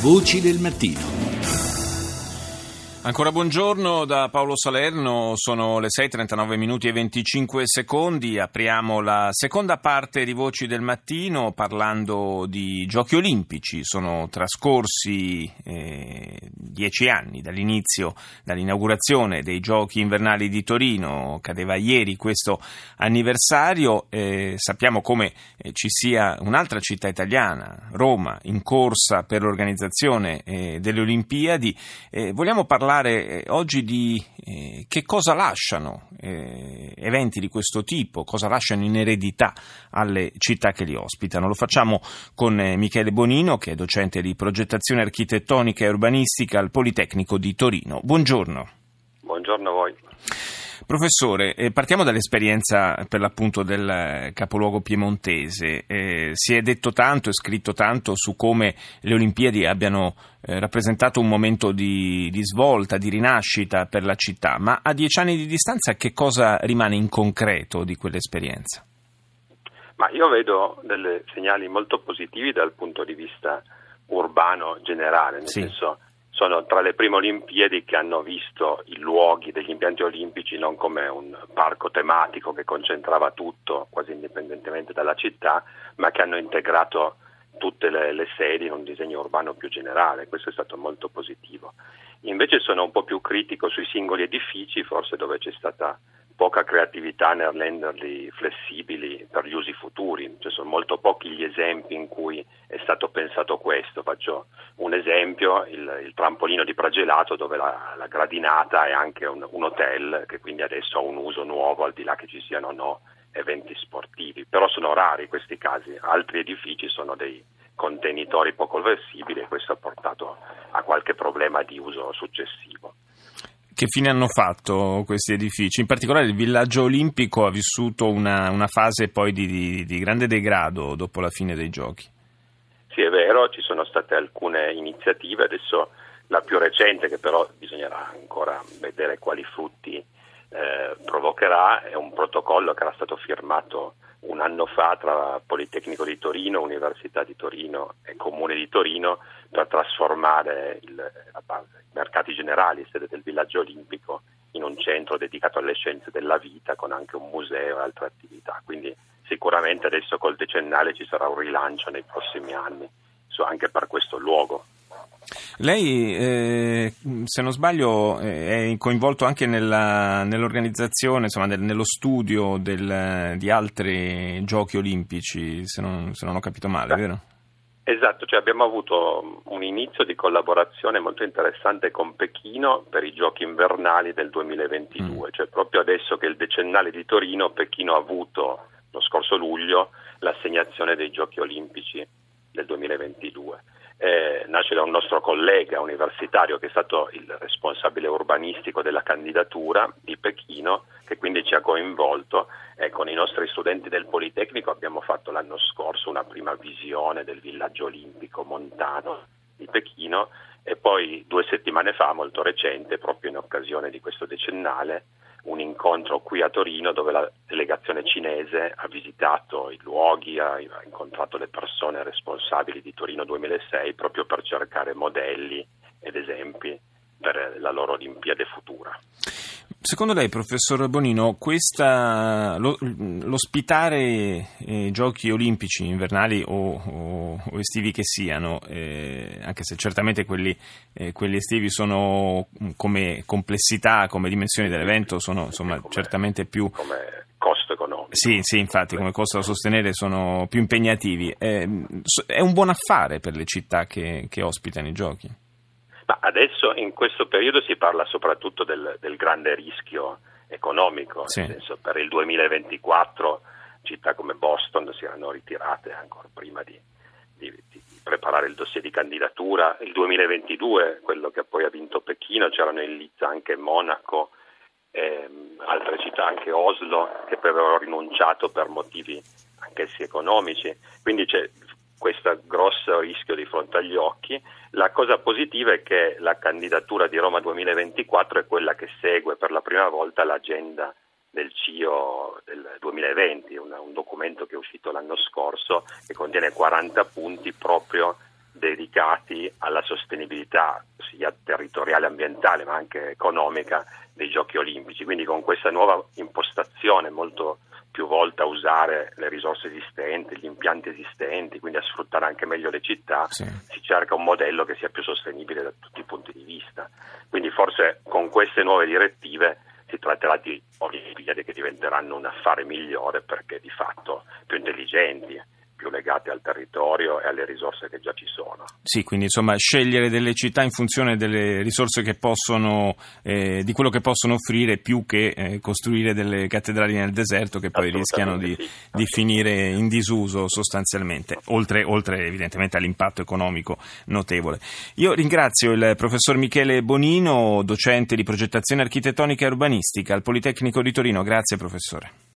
Voci del mattino. Ancora buongiorno da Paolo Salerno, sono le 6.39 minuti e 25 secondi, apriamo la seconda parte di Voci del Mattino parlando di Giochi Olimpici, sono trascorsi eh, dieci anni dall'inizio, dall'inaugurazione dei Giochi Invernali di Torino, cadeva ieri questo anniversario, eh, sappiamo come eh, ci sia un'altra città italiana, Roma, in corsa per l'organizzazione eh, delle Olimpiadi, vogliamo parlare parlare eh, oggi di eh, che cosa lasciano eh, eventi di questo tipo, cosa lasciano in eredità alle città che li ospitano. Lo facciamo con eh, Michele Bonino, che è docente di progettazione architettonica e urbanistica al Politecnico di Torino. Buongiorno. Buongiorno a voi. Professore, eh, partiamo dall'esperienza per l'appunto del capoluogo piemontese. Eh, si è detto tanto e scritto tanto su come le Olimpiadi abbiano eh, rappresentato un momento di, di, svolta, di rinascita per la città, ma a dieci anni di distanza che cosa rimane in concreto di quell'esperienza? Ma io vedo dei segnali molto positivi dal punto di vista urbano generale, nel sì. senso sono tra le prime Olimpiadi che hanno visto i luoghi degli impianti olimpici non come un parco tematico che concentrava tutto, quasi indipendentemente dalla città, ma che hanno integrato tutte le, le sedi in un disegno urbano più generale. Questo è stato molto positivo. Invece sono un po' più critico sui singoli edifici, forse dove c'è stata poca creatività nel renderli flessibili per gli usi futuri, cioè sono molto pochi gli esempi in cui è stato pensato questo. Faccio un esempio, il, il trampolino di Pragelato dove la, la gradinata è anche un, un, hotel che quindi adesso ha un uso nuovo al di là che ci siano o no eventi sportivi, però sono rari questi casi, altri edifici sono dei contenitori poco flessibili e questo ha portato a qualche problema di uso successivo. Che fine hanno fatto questi edifici? In particolare il villaggio olimpico ha vissuto una, una fase poi di, di, di, grande degrado dopo la fine dei giochi. Sì, è vero, ci sono state alcune iniziative, adesso la più recente che però bisognerà ancora vedere quali frutti eh, provocherà è un protocollo che era stato firmato un anno fa tra Politecnico di Torino, Università di Torino e Comune di Torino per trasformare il, i mercati generali, sede del villaggio olimpico, in un centro dedicato alle scienze della vita con anche un museo e altre attività. Quindi sicuramente adesso col decennale ci sarà un rilancio nei prossimi anni anche per questo luogo. Lei, eh, se non sbaglio, eh, è coinvolto anche nella, nell'organizzazione, insomma, nel, nello studio del, di altri giochi olimpici, se non, se non ho capito male, Beh, vero? Esatto, cioè abbiamo avuto un inizio di collaborazione molto interessante con Pechino per i giochi invernali del 2022, mm. cioè proprio adesso che il decennale di Torino, Pechino ha avuto lo scorso luglio l'assegnazione dei giochi olimpici del 2022 eh, nasce da un nostro collega universitario che è stato il responsabile urbanistico della candidatura di Pechino, che quindi ci ha coinvolto. E con i nostri studenti del Politecnico abbiamo fatto l'anno scorso una prima visione del villaggio olimpico montano di Pechino e poi due settimane fa, molto recente, proprio in occasione di questo decennale, un incontro qui a Torino dove la delegazione cinese ha visitato i luoghi, ha incontrato le persone responsabili di Torino 2006 proprio per cercare modelli ed esempi per la loro Olimpiade futura. Secondo lei, professor Bonino, questa, lo, l'ospitare eh, giochi olimpici invernali o, o, o, estivi che siano, eh, anche se certamente quelli, eh, quelli, estivi sono come complessità, come dimensioni dell'evento, sono insomma, come, certamente più... Come costo economico. Sì, sì, infatti, come costo da sostenere sono più impegnativi. Eh, è un buon affare per le città che, che ospitano i giochi? Ma adesso in questo periodo si parla soprattutto del, del grande rischio economico, sì. nel senso per il 2024 città come Boston si erano ritirate ancora prima di, di, di, preparare il dossier di candidatura, il 2022 quello che poi ha vinto Pechino, c'erano in lizza anche Monaco, ehm, altre città, anche Oslo, che avevano rinunciato per motivi anch'essi economici, quindi c'è questo grosso rischio di fronte agli occhi. La cosa positiva è che la candidatura di Roma 2024 è quella che segue per la prima volta l'agenda del CIO del 2020, un, un documento che è uscito l'anno scorso che contiene 40 punti proprio dedicati alla sostenibilità sia territoriale, ambientale, ma anche economica dei giochi olimpici. Quindi con questa nuova impostazione molto più volta a usare le risorse esistenti, gli impianti esistenti, quindi a sfruttare anche meglio le città, sì. si cerca un modello che sia più sostenibile da tutti i punti di vista. Quindi forse con queste nuove direttive si tratterà di Olimpiadi che diventeranno un affare migliore perché di fatto più intelligenti, più legate al territorio e alle risorse che già ci sono. Sì, quindi insomma scegliere delle città in funzione delle risorse che possono, eh, di quello che possono offrire più che eh, costruire delle cattedrali nel deserto che poi rischiano di, sì. di, finire in disuso sostanzialmente, oltre, oltre evidentemente all'impatto economico notevole. Io ringrazio il professor Michele Bonino, docente di progettazione architettonica e urbanistica al Politecnico di Torino. Grazie professore.